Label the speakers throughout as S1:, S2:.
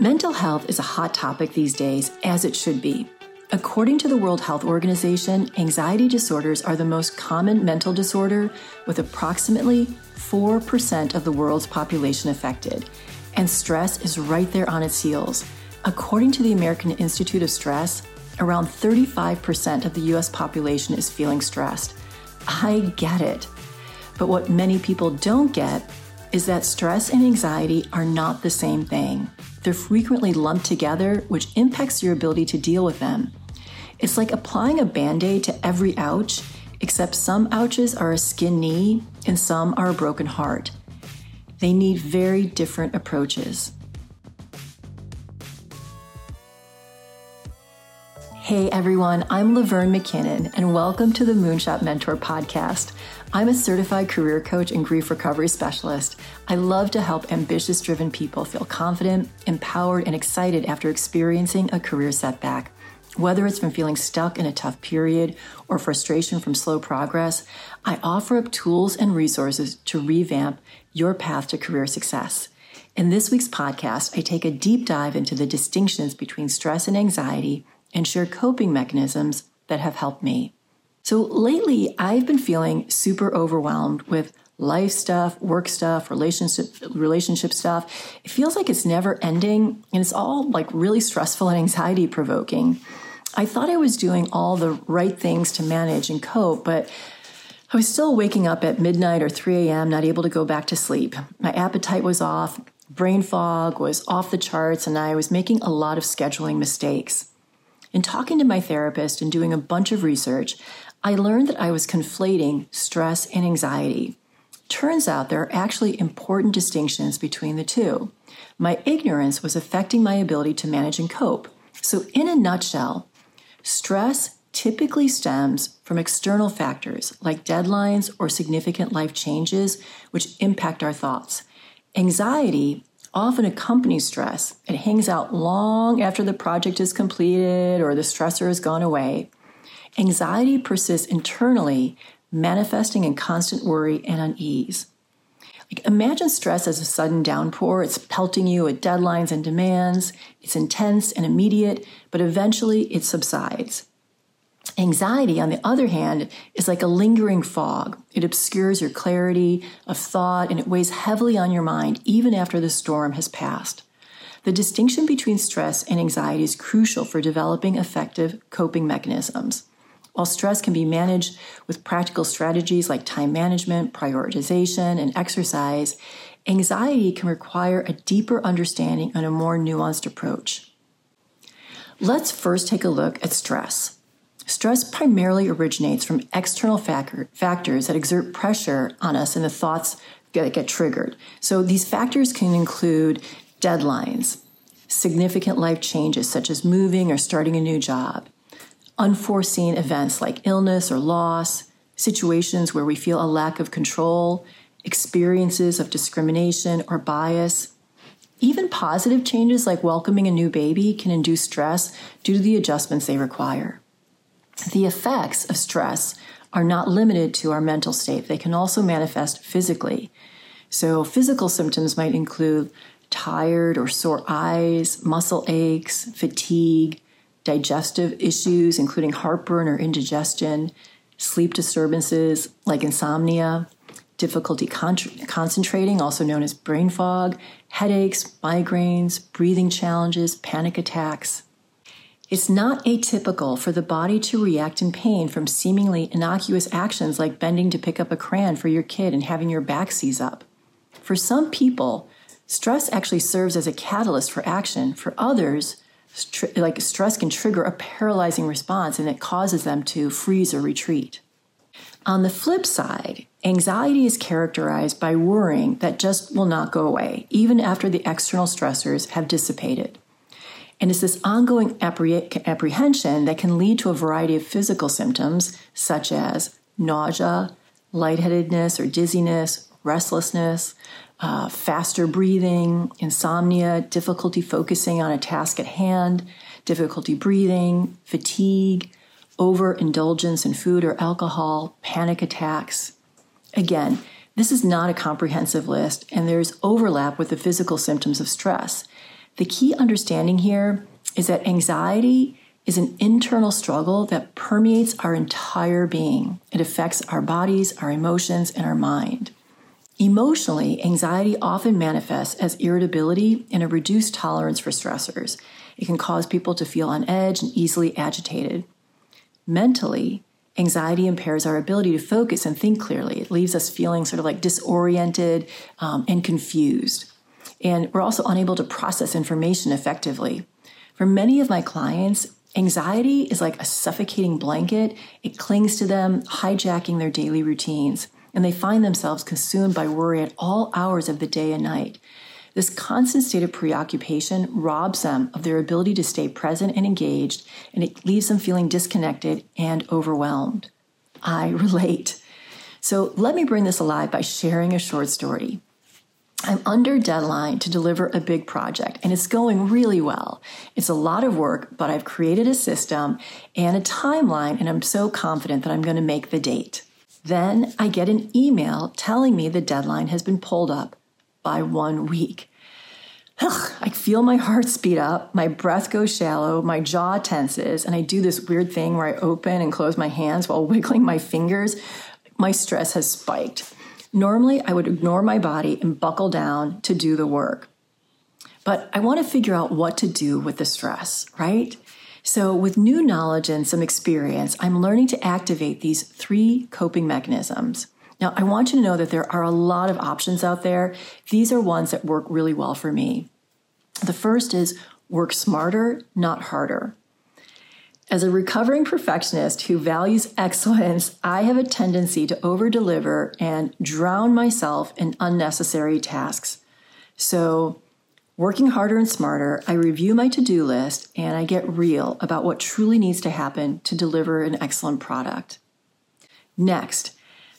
S1: Mental health is a hot topic these days, as it should be. According to the World Health Organization, anxiety disorders are the most common mental disorder, with approximately 4% of the world's population affected. And stress is right there on its heels. According to the American Institute of Stress, around 35% of the US population is feeling stressed. I get it. But what many people don't get is that stress and anxiety are not the same thing. They're frequently lumped together, which impacts your ability to deal with them. It's like applying a band aid to every ouch, except some ouches are a skin knee and some are a broken heart. They need very different approaches. Hey everyone, I'm Laverne McKinnon, and welcome to the Moonshot Mentor Podcast. I'm a certified career coach and grief recovery specialist. I love to help ambitious driven people feel confident, empowered, and excited after experiencing a career setback. Whether it's from feeling stuck in a tough period or frustration from slow progress, I offer up tools and resources to revamp your path to career success. In this week's podcast, I take a deep dive into the distinctions between stress and anxiety and share coping mechanisms that have helped me. So lately, I've been feeling super overwhelmed with life stuff, work stuff, relationship relationship stuff. It feels like it's never ending and it's all like really stressful and anxiety provoking. I thought I was doing all the right things to manage and cope, but I was still waking up at midnight or 3 a.m., not able to go back to sleep. My appetite was off, brain fog was off the charts, and I was making a lot of scheduling mistakes. In talking to my therapist and doing a bunch of research, I learned that I was conflating stress and anxiety. Turns out there are actually important distinctions between the two. My ignorance was affecting my ability to manage and cope. So, in a nutshell, stress typically stems from external factors like deadlines or significant life changes, which impact our thoughts. Anxiety often accompanies stress. It hangs out long after the project is completed or the stressor has gone away. Anxiety persists internally, manifesting in constant worry and unease. Like imagine stress as a sudden downpour. It's pelting you with deadlines and demands. It's intense and immediate, but eventually it subsides. Anxiety, on the other hand, is like a lingering fog. It obscures your clarity of thought and it weighs heavily on your mind even after the storm has passed. The distinction between stress and anxiety is crucial for developing effective coping mechanisms. While stress can be managed with practical strategies like time management, prioritization, and exercise, anxiety can require a deeper understanding and a more nuanced approach. Let's first take a look at stress. Stress primarily originates from external factor, factors that exert pressure on us and the thoughts that get triggered. So these factors can include deadlines, significant life changes such as moving or starting a new job, unforeseen events like illness or loss, situations where we feel a lack of control, experiences of discrimination or bias. Even positive changes like welcoming a new baby can induce stress due to the adjustments they require. The effects of stress are not limited to our mental state, they can also manifest physically. So, physical symptoms might include tired or sore eyes, muscle aches, fatigue, digestive issues, including heartburn or indigestion, sleep disturbances like insomnia, difficulty con- concentrating, also known as brain fog, headaches, migraines, breathing challenges, panic attacks. It's not atypical for the body to react in pain from seemingly innocuous actions like bending to pick up a crayon for your kid and having your back seize up. For some people, stress actually serves as a catalyst for action. For others, like stress can trigger a paralyzing response and it causes them to freeze or retreat. On the flip side, anxiety is characterized by worrying that just will not go away, even after the external stressors have dissipated. And it's this ongoing apprehension that can lead to a variety of physical symptoms, such as nausea, lightheadedness or dizziness, restlessness, uh, faster breathing, insomnia, difficulty focusing on a task at hand, difficulty breathing, fatigue, overindulgence in food or alcohol, panic attacks. Again, this is not a comprehensive list, and there's overlap with the physical symptoms of stress. The key understanding here is that anxiety is an internal struggle that permeates our entire being. It affects our bodies, our emotions, and our mind. Emotionally, anxiety often manifests as irritability and a reduced tolerance for stressors. It can cause people to feel on edge and easily agitated. Mentally, anxiety impairs our ability to focus and think clearly. It leaves us feeling sort of like disoriented um, and confused. And we're also unable to process information effectively. For many of my clients, anxiety is like a suffocating blanket. It clings to them, hijacking their daily routines, and they find themselves consumed by worry at all hours of the day and night. This constant state of preoccupation robs them of their ability to stay present and engaged, and it leaves them feeling disconnected and overwhelmed. I relate. So let me bring this alive by sharing a short story. I'm under deadline to deliver a big project and it's going really well. It's a lot of work, but I've created a system and a timeline and I'm so confident that I'm going to make the date. Then I get an email telling me the deadline has been pulled up by one week. Ugh, I feel my heart speed up, my breath goes shallow, my jaw tenses, and I do this weird thing where I open and close my hands while wiggling my fingers. My stress has spiked. Normally, I would ignore my body and buckle down to do the work. But I want to figure out what to do with the stress, right? So, with new knowledge and some experience, I'm learning to activate these three coping mechanisms. Now, I want you to know that there are a lot of options out there. These are ones that work really well for me. The first is work smarter, not harder. As a recovering perfectionist who values excellence, I have a tendency to overdeliver and drown myself in unnecessary tasks. So, working harder and smarter, I review my to do list and I get real about what truly needs to happen to deliver an excellent product. Next,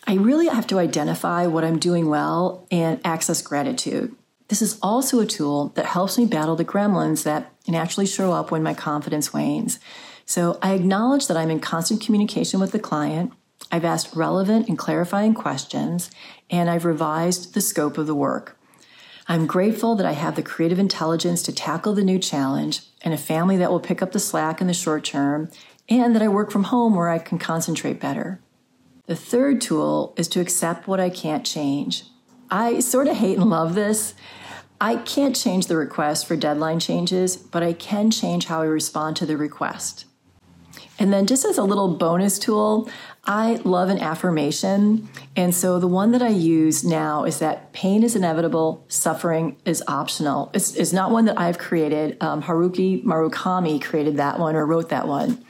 S1: I really have to identify what I'm doing well and access gratitude. This is also a tool that helps me battle the gremlins that naturally show up when my confidence wanes. So I acknowledge that I'm in constant communication with the client. I've asked relevant and clarifying questions, and I've revised the scope of the work. I'm grateful that I have the creative intelligence to tackle the new challenge and a family that will pick up the slack in the short term, and that I work from home where I can concentrate better. The third tool is to accept what I can't change. I sort of hate and love this. I can't change the request for deadline changes, but I can change how I respond to the request. And then, just as a little bonus tool, I love an affirmation. And so, the one that I use now is that pain is inevitable, suffering is optional. It's, it's not one that I've created. Um, Haruki Murakami created that one or wrote that one.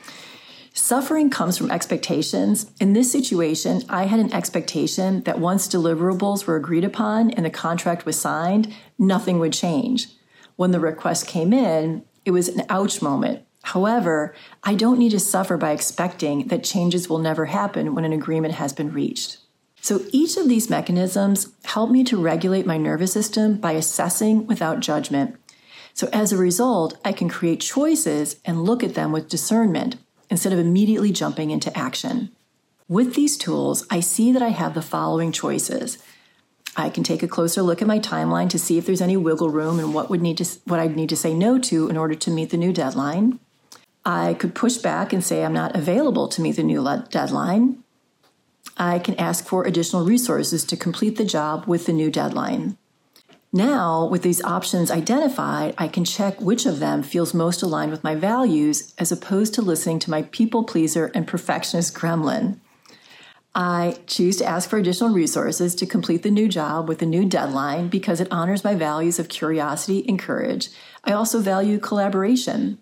S1: Suffering comes from expectations. In this situation, I had an expectation that once deliverables were agreed upon and the contract was signed, nothing would change. When the request came in, it was an ouch moment. However, I don't need to suffer by expecting that changes will never happen when an agreement has been reached. So each of these mechanisms help me to regulate my nervous system by assessing without judgment. So as a result, I can create choices and look at them with discernment instead of immediately jumping into action. With these tools, I see that I have the following choices. I can take a closer look at my timeline to see if there's any wiggle room and what would need to what I'd need to say no to in order to meet the new deadline. I could push back and say I'm not available to meet the new deadline. I can ask for additional resources to complete the job with the new deadline. Now, with these options identified, I can check which of them feels most aligned with my values as opposed to listening to my people pleaser and perfectionist gremlin. I choose to ask for additional resources to complete the new job with the new deadline because it honors my values of curiosity and courage. I also value collaboration.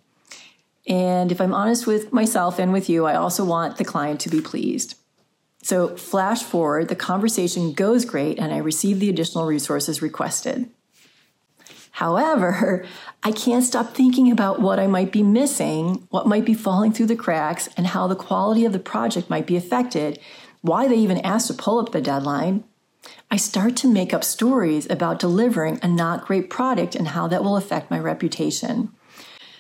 S1: And if I'm honest with myself and with you, I also want the client to be pleased. So, flash forward, the conversation goes great, and I receive the additional resources requested. However, I can't stop thinking about what I might be missing, what might be falling through the cracks, and how the quality of the project might be affected, why they even asked to pull up the deadline. I start to make up stories about delivering a not great product and how that will affect my reputation.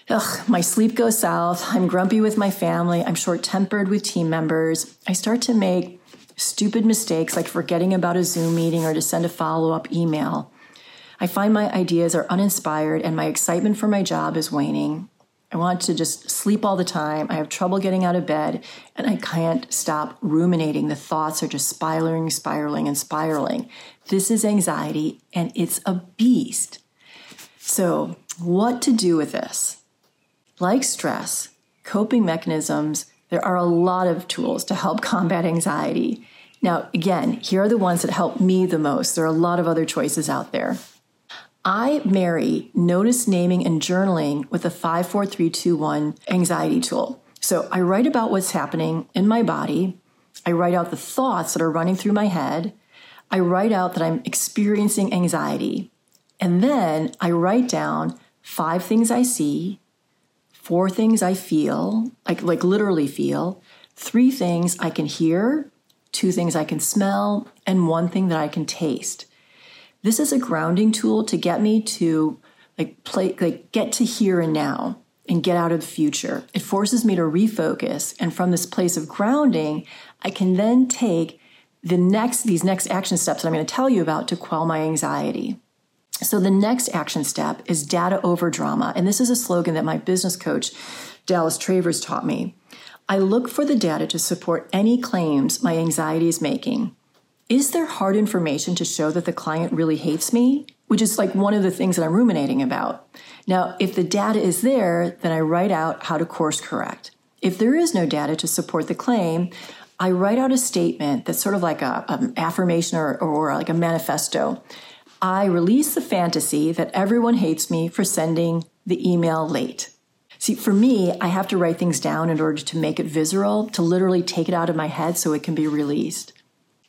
S1: Ugh, my sleep goes south. I'm grumpy with my family. I'm short tempered with team members. I start to make stupid mistakes like forgetting about a Zoom meeting or to send a follow up email. I find my ideas are uninspired and my excitement for my job is waning. I want to just sleep all the time. I have trouble getting out of bed and I can't stop ruminating. The thoughts are just spiraling, spiraling, and spiraling. This is anxiety and it's a beast. So, what to do with this? Like stress, coping mechanisms, there are a lot of tools to help combat anxiety. Now, again, here are the ones that help me the most. There are a lot of other choices out there. I marry notice, naming, and journaling with a 54321 anxiety tool. So I write about what's happening in my body. I write out the thoughts that are running through my head. I write out that I'm experiencing anxiety. And then I write down five things I see, four things I feel, like, like literally feel, three things I can hear, two things I can smell, and one thing that I can taste. This is a grounding tool to get me to like play like get to here and now and get out of the future. It forces me to refocus and from this place of grounding, I can then take the next these next action steps that I'm going to tell you about to quell my anxiety. So the next action step is data over drama, and this is a slogan that my business coach Dallas Travers taught me. I look for the data to support any claims my anxiety is making. Is there hard information to show that the client really hates me? Which is like one of the things that I'm ruminating about. Now, if the data is there, then I write out how to course correct. If there is no data to support the claim, I write out a statement that's sort of like a, an affirmation or, or like a manifesto. I release the fantasy that everyone hates me for sending the email late. See, for me, I have to write things down in order to make it visceral, to literally take it out of my head so it can be released.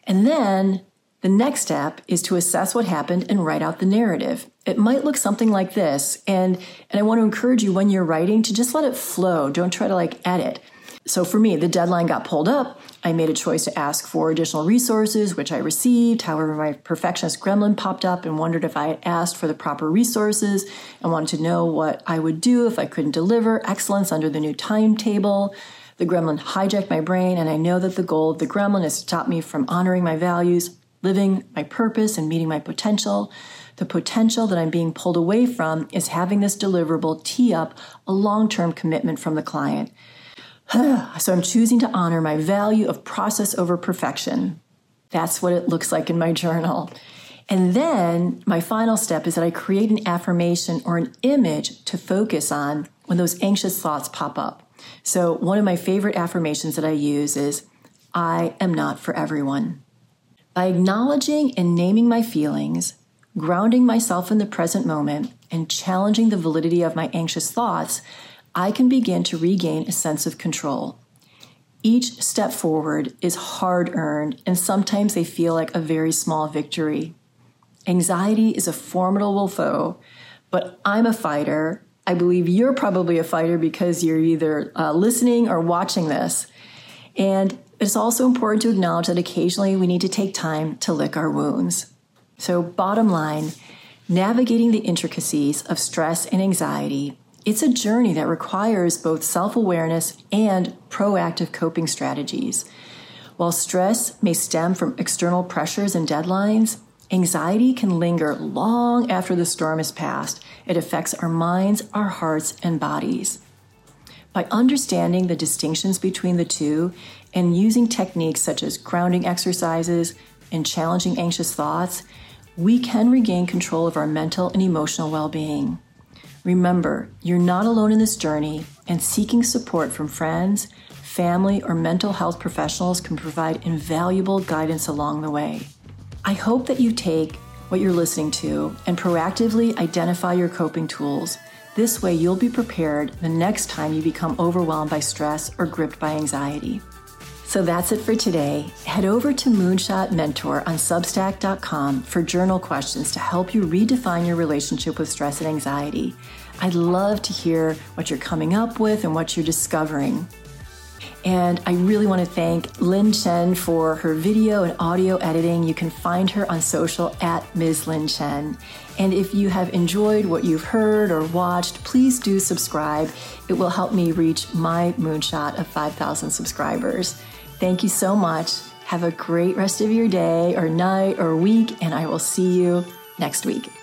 S1: And then the next step is to assess what happened and write out the narrative. It might look something like this. And, and I want to encourage you when you're writing to just let it flow. Don't try to like edit. So for me, the deadline got pulled up. I made a choice to ask for additional resources, which I received. However, my perfectionist gremlin popped up and wondered if I had asked for the proper resources and wanted to know what I would do if I couldn't deliver excellence under the new timetable. The gremlin hijacked my brain, and I know that the goal of the gremlin is to stop me from honoring my values, living my purpose, and meeting my potential. The potential that I'm being pulled away from is having this deliverable tee up a long term commitment from the client. so I'm choosing to honor my value of process over perfection. That's what it looks like in my journal. And then my final step is that I create an affirmation or an image to focus on when those anxious thoughts pop up. So, one of my favorite affirmations that I use is I am not for everyone. By acknowledging and naming my feelings, grounding myself in the present moment, and challenging the validity of my anxious thoughts, I can begin to regain a sense of control. Each step forward is hard earned, and sometimes they feel like a very small victory. Anxiety is a formidable foe, but I'm a fighter I believe you're probably a fighter because you're either uh, listening or watching this. And it's also important to acknowledge that occasionally we need to take time to lick our wounds. So, bottom line, navigating the intricacies of stress and anxiety, it's a journey that requires both self awareness and proactive coping strategies. While stress may stem from external pressures and deadlines, Anxiety can linger long after the storm has passed. It affects our minds, our hearts, and bodies. By understanding the distinctions between the two and using techniques such as grounding exercises and challenging anxious thoughts, we can regain control of our mental and emotional well being. Remember, you're not alone in this journey, and seeking support from friends, family, or mental health professionals can provide invaluable guidance along the way. I hope that you take what you're listening to and proactively identify your coping tools. This way, you'll be prepared the next time you become overwhelmed by stress or gripped by anxiety. So that's it for today. Head over to Moonshot Mentor on Substack.com for journal questions to help you redefine your relationship with stress and anxiety. I'd love to hear what you're coming up with and what you're discovering. And I really want to thank Lin Chen for her video and audio editing. You can find her on social at Ms. Lin Chen. And if you have enjoyed what you've heard or watched, please do subscribe. It will help me reach my moonshot of 5,000 subscribers. Thank you so much. Have a great rest of your day or night or week, and I will see you next week.